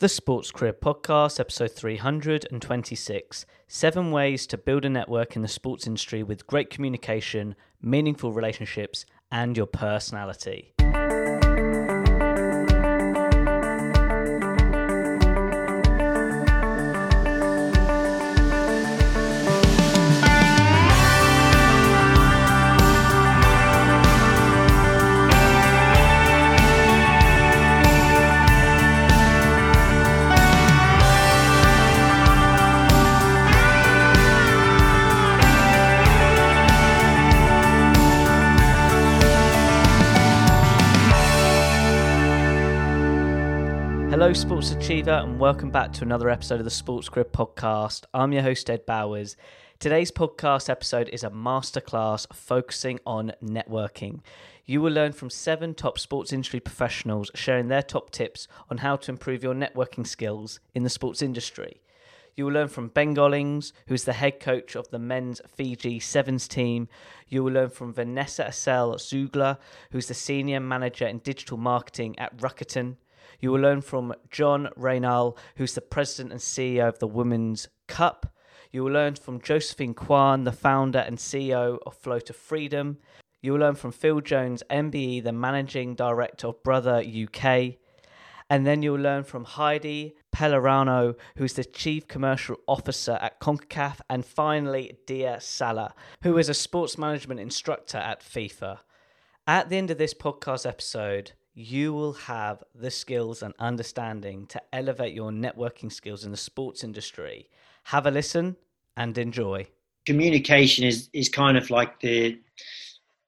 The Sports Career Podcast, episode 326 Seven Ways to Build a Network in the Sports Industry with Great Communication, Meaningful Relationships, and Your Personality. Hello, Sports Achiever, and welcome back to another episode of the Sports Career Podcast. I'm your host, Ed Bowers. Today's podcast episode is a masterclass focusing on networking. You will learn from seven top sports industry professionals sharing their top tips on how to improve your networking skills in the sports industry. You will learn from Ben Gollings, who is the head coach of the men's Fiji Sevens team. You will learn from Vanessa Åsell-Tsuruga, who's the senior manager in digital marketing at Rakuten. You will learn from John Reyna, who's the president and CEO of the Women's Cup. You will learn from Josephine Kwan, the founder and CEO of Flow to Freedom. You will learn from Phil Jones, MBE, the managing director of Brother UK. And then you'll learn from Heidi Pellerano, who's the Chief Commercial Officer at CONCACAF. And finally, Diaa Salah, who is a sports management instructor at FIFA. At the end of this podcast episode, you will have the skills and understanding to elevate your networking skills in the sports industry. Have a listen and enjoy. Communication is, is kind of like the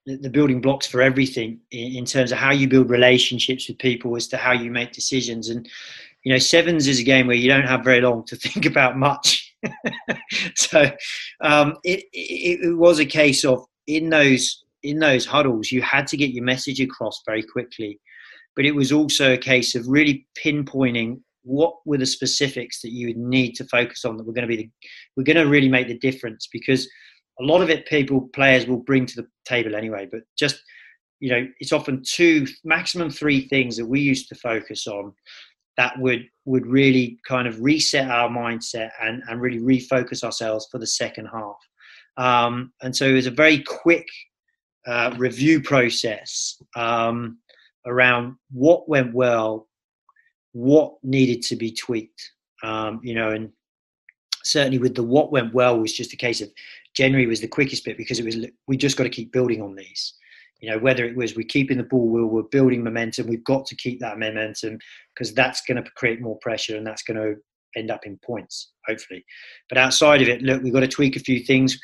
the building blocks for everything in terms of how you build relationships with people as to how you make decisions and you know sevens is a game where you don't have very long to think about much so um, it, it, it was a case of in those in those huddles you had to get your message across very quickly but it was also a case of really pinpointing what were the specifics that you would need to focus on that were going to be the, we're going to really make the difference because a lot of it people players will bring to the table anyway but just you know it's often two maximum three things that we used to focus on that would would really kind of reset our mindset and and really refocus ourselves for the second half. Um, and so it was a very quick uh, review process. Um, around what went well, what needed to be tweaked. Um, you know, and certainly with the what went well was just a case of January was the quickest bit because it was we just got to keep building on these. You know, whether it was we're keeping the ball, we're, we're building momentum. We've got to keep that momentum because that's going to create more pressure and that's going to end up in points, hopefully. But outside of it, look, we've got to tweak a few things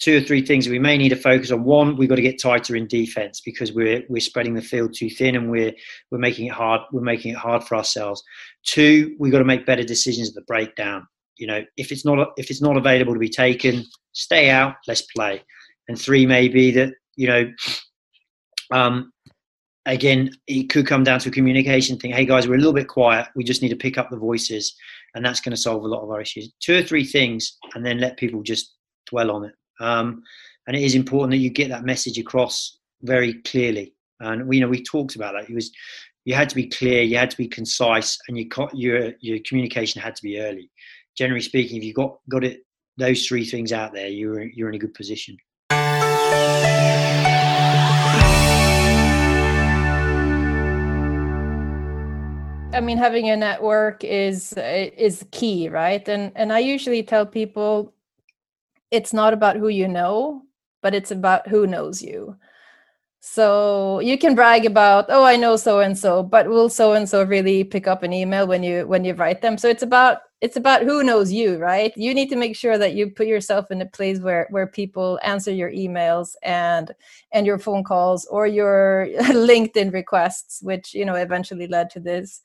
two or three things we may need to focus on. One, we've got to get tighter in defense because we're we're spreading the field too thin and we're we're making it hard. We're making it hard for ourselves. Two, we've got to make better decisions at the breakdown. You know, if it's not if it's not available to be taken, stay out. Let's play. And three may be that you know, um, again, it could come down to a communication thing. Hey guys, we're a little bit quiet. We just need to pick up the voices, and that's going to solve a lot of our issues. Two or three things, and then let people just dwell on it. Um, and it is important that you get that message across very clearly. And we you know we talked about that. It was you had to be clear, you had to be concise, and your your your communication had to be early. Generally speaking, if you got got it those three things out there, you're you're in a good position. I mean, having a network is is key, right? And and I usually tell people it's not about who you know, but it's about who knows you. So you can brag about, oh, I know so and so, but will so and so really pick up an email when you when you write them? So it's about it's about who knows you, right? You need to make sure that you put yourself in a place where where people answer your emails and and your phone calls or your LinkedIn requests, which you know eventually led to this.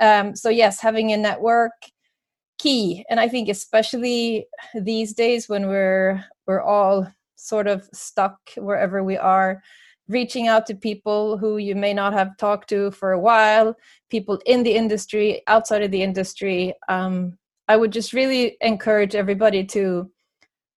Um, so yes, having a network key. And i think especially these days when we're we're all sort of stuck wherever we are reaching out to people who you may not have talked to for a while people in the industry outside of the industry um, i would just really encourage everybody to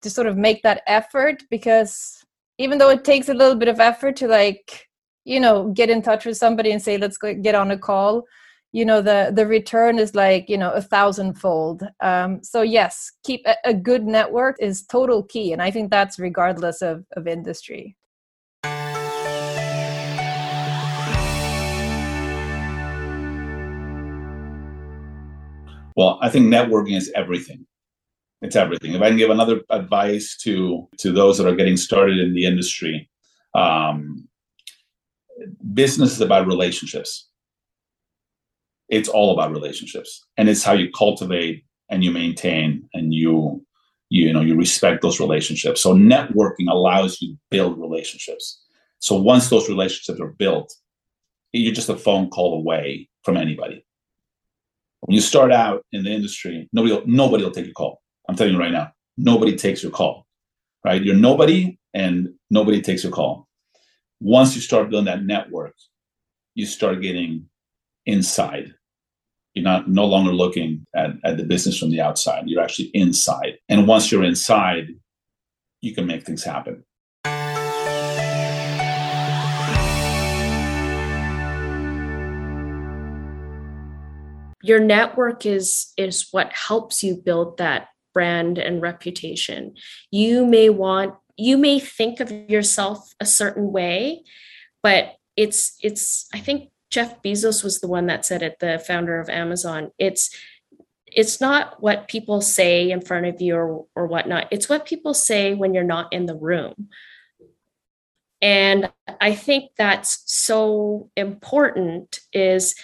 to sort of make that effort because even though it takes a little bit of effort to like you know get in touch with somebody and say let's get on a call you know the the return is like you know a thousandfold. Um, so yes keep a, a good network is total key and i think that's regardless of of industry. Well i think networking is everything. It's everything. If i can give another advice to to those that are getting started in the industry um, business is about relationships it's all about relationships. And it's how you cultivate and you maintain and you you know you respect those relationships. So networking allows you to build relationships. So once those relationships are built you're just a phone call away from anybody. When you start out in the industry nobody will, nobody will take your call. I'm telling you right now nobody takes your call right? You're nobody and nobody takes your call. Once you start building that network you start getting inside you're not no longer looking at, at the business from the outside. You're actually inside. And once you're inside you can make things happen. Your network is is what helps you build that brand and reputation. You may want you may think of yourself a certain way but it's it's i think Jeff Bezos was the one that said it, the founder of Amazon. It's it's not what people say in front of you or, or whatnot. It's what people say when you're not in the room. And I think that's so important is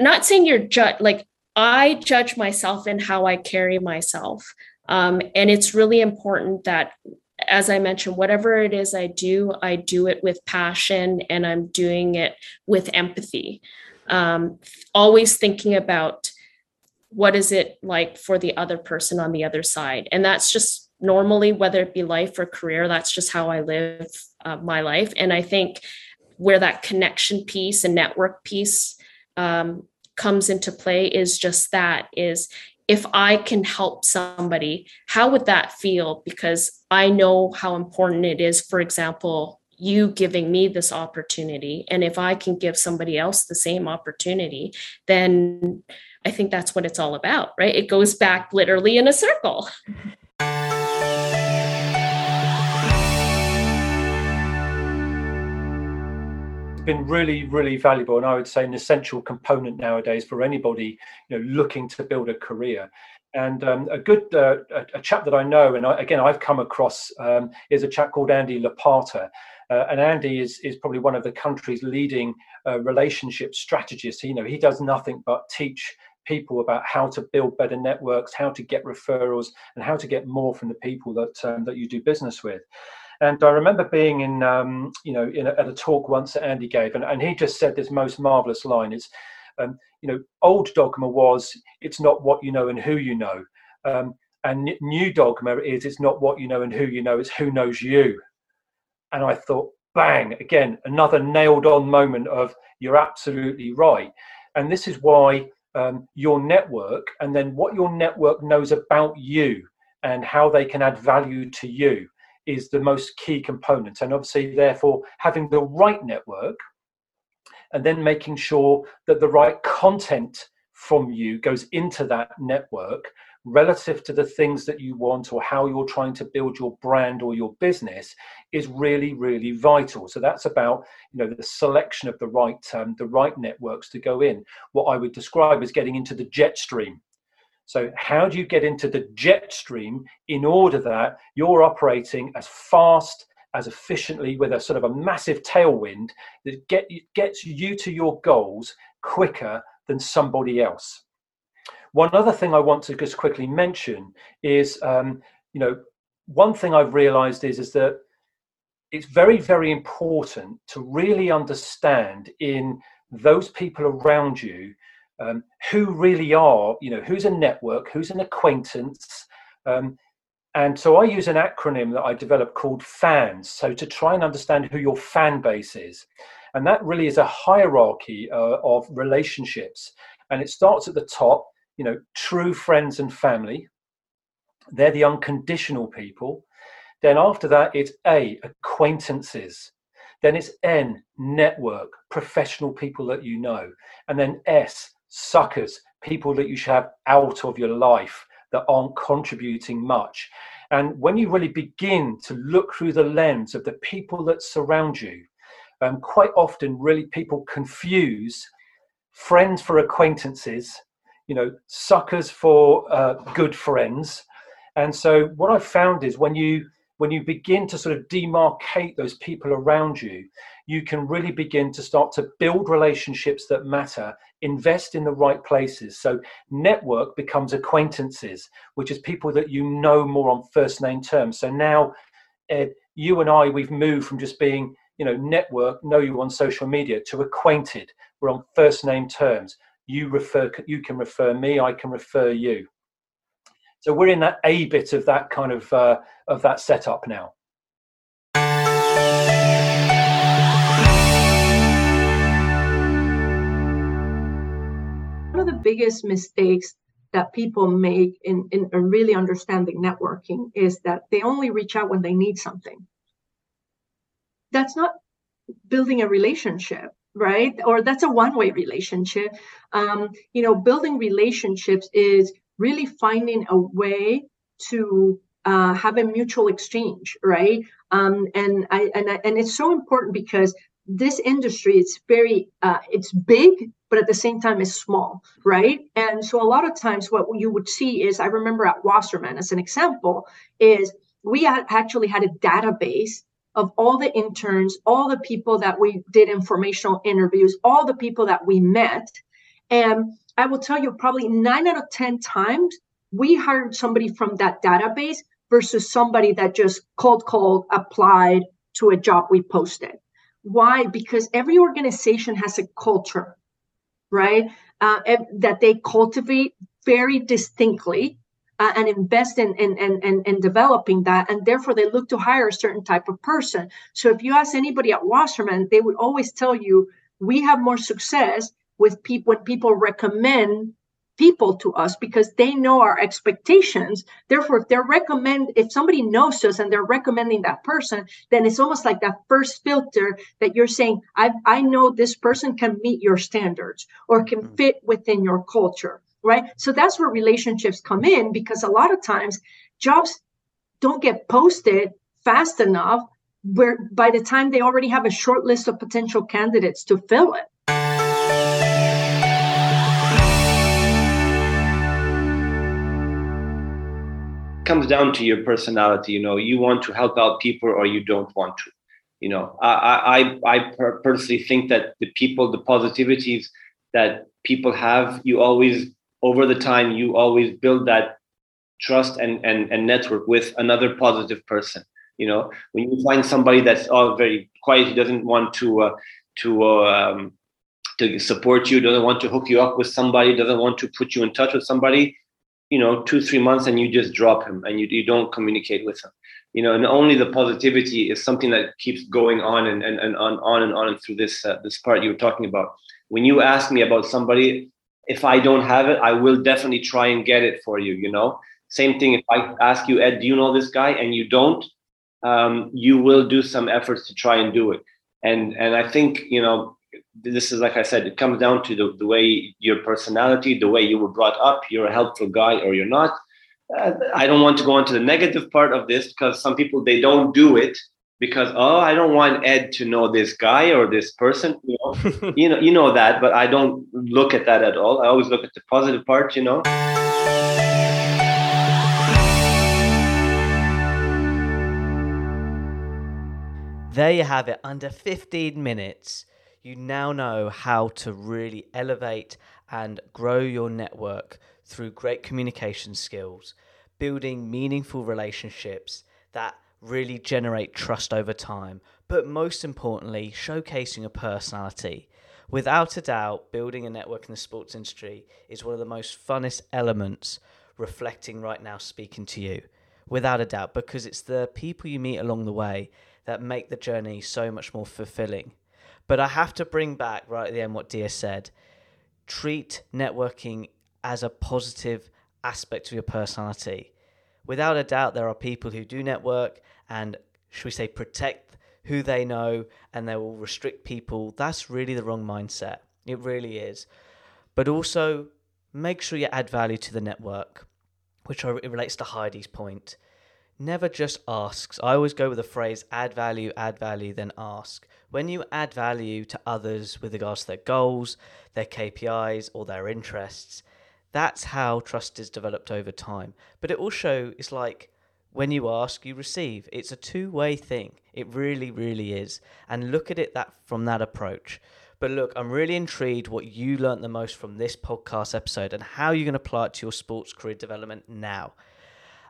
not saying you're judge like I judge myself in how I carry myself. Um, and it's really important that as I mentioned, whatever it is I do, I do it with passion and I'm doing it with empathy. Um, always thinking about what is it like for the other person on the other side. And that's just normally, whether it be life or career, that's just how I live uh, my life. And I think where that connection piece and network piece um, comes into play is just that is if I can help somebody, how would that feel? Because I know how important it is, for example, you giving me this opportunity. And if I can give somebody else the same opportunity, then I think that's what it's all about, right? It goes back literally in a circle. been really, really valuable, and I would say an essential component nowadays for anybody you know looking to build a career. And um, a good uh, a, a, chap that I know, and I, again I've come across, um, is a chap called Andy Lopata. Uh, and Andy is is probably one of the country's leading uh, relationship strategists. You know, he does nothing but teach people about how to build better networks, how to get referrals, and how to get more from the people that um, that you do business with. And I remember being in, um, you know, in a, at a talk once that Andy gave, and, and he just said this most marvelous line: "It's, um, you know, old dogma was it's not what you know and who you know, um, and new dogma is it's not what you know and who you know, it's who knows you." And I thought, bang! Again, another nailed-on moment of you're absolutely right, and this is why um, your network, and then what your network knows about you, and how they can add value to you is the most key component. And obviously, therefore, having the right network and then making sure that the right content from you goes into that network relative to the things that you want or how you're trying to build your brand or your business is really really vital so that's about you know the selection of the right um, the right networks to go in what i would describe as getting into the jet stream so, how do you get into the jet stream in order that you're operating as fast, as efficiently, with a sort of a massive tailwind that get, gets you to your goals quicker than somebody else? One other thing I want to just quickly mention is, um, you know, one thing I've realized is, is that it's very, very important to really understand in those people around you um, who really are, you know, who's a network, who's an acquaintance. Um, and so I use an acronym that I developed called FANS. So to try and understand who your fan base is. And that really is a hierarchy uh, of relationships. And it starts at the top, you know, true friends and family. They're the unconditional people. Then after that, it's A, acquaintances. Then it's N, network, professional people that you know. And then S, suckers, people that you should have out of your life that aren't contributing much. And when you really begin to look through the lens of the people that surround you, um, quite often, really, people confuse friends for acquaintances, you know, suckers for uh, good friends. And so, what I've found is when you when you begin to sort of demarcate those people around you, you can really begin to start to build relationships that matter, invest in the right places. So, network becomes acquaintances, which is people that you know more on first name terms. So now, Ed, you and I, we've moved from just being, you know, network, know you on social media, to acquainted. We're on first name terms. You refer, you can refer me, I can refer you. So we're in that A bit of that kind of uh, of that setup now. One of the biggest mistakes that people make in, in, in really understanding networking is that they only reach out when they need something. That's not building a relationship right or that's a one way relationship um, you know building relationships is really finding a way to uh, have a mutual exchange, right? Um, and I and I, and it's so important because this industry it's very uh, it's big but at the same time it's small right and so a lot of times what you would see is i remember at wasserman as an example is we had actually had a database of all the interns all the people that we did informational interviews all the people that we met and I will tell you probably nine out of 10 times we hired somebody from that database versus somebody that just cold called, applied to a job we posted. Why? Because every organization has a culture, right? Uh, that they cultivate very distinctly uh, and invest in, in, in, in, developing that. And therefore, they look to hire a certain type of person. So if you ask anybody at Wasserman, they would always tell you, we have more success with people when people recommend people to us because they know our expectations. Therefore if they're recommend if somebody knows us and they're recommending that person then it's almost like that first filter that you're saying i i know this person can meet your standards or can mm. fit within your culture right? So that's where relationships come in because a lot of times jobs don't get posted fast enough where by the time they already have a short list of potential candidates to fill it comes down to your personality. You know, you want to help out people or you don't want to. You know, I I I personally think that the people, the positivities that people have, you always over the time you always build that trust and and, and network with another positive person. You know, when you find somebody that's all very quiet, he doesn't want to uh, to um, to support you, doesn't want to hook you up with somebody, doesn't want to put you in touch with somebody, you know two three months and you just drop him and you, you don't communicate with him. You know and only the positivity is something that keeps going on and, and, and on, on and on and through this uh, this part you were talking about. When you ask me about somebody if i don't have it i will definitely try and get it for you you know? Same thing if i ask you ed do you know this guy? and you don't um, you will do some efforts to try and do it. And and i think you know this is like I said, it comes down to the, the way your personality, the way you were brought up, you're a helpful guy or you're not. Uh, I don't want to go into the negative part of this because some people they don't do it because oh I don't want Ed to know this guy or this person. You know, you know, you know that, but I don't look at that at all. I always look at the positive part. You know. There you have it, under 15 minutes you now know how to really elevate and grow your network through great communication skills, building meaningful relationships that really generate trust over time, but most importantly, showcasing a personality. Without a doubt, building a network in the sports industry is one of the most funnest elements reflecting right now speaking to you. Without a doubt, because it's the people you meet along the way that make the journey so much more fulfilling. But I have to bring back right at the end what Diaa said. Treat networking as a positive aspect of your personality. Without a doubt, there are people who do network and, should we say, protect who they know and they will restrict people, that's really the wrong mindset. It really is. But also, make sure you add value to the network, which relates to Heidi's point. Never just asks. I always go with the phrase add value, add value, then ask. When you add value to others with regards to their goals, their KPIs, or their interests, that's how trust is developed over time. But it also is like when you ask, you receive. It's a two way thing. It really, really is. And look at it that from that approach. But look, I'm really intrigued what you learnt the most from this podcast episode and how you're going to apply it to your sports career development now.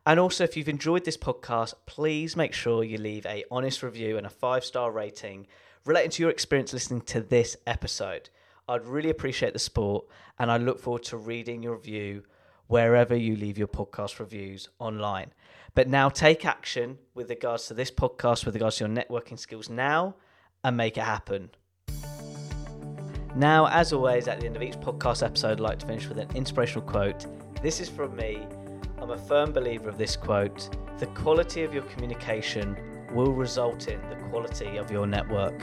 And also, if you've enjoyed this podcast, please make sure you leave a honest review and a five star rating relating to your experience listening to this episode. I'd really appreciate the support, and I look forward to reading your review wherever you leave your podcast reviews online. But now take action with regards to this podcast, with regards to your networking skills now, and make it happen. Now, as always, at the end of each podcast episode, I'd like to finish with an inspirational quote. This is from me. I'm a firm believer of this quote The quality of your communication will result in the quality of your network.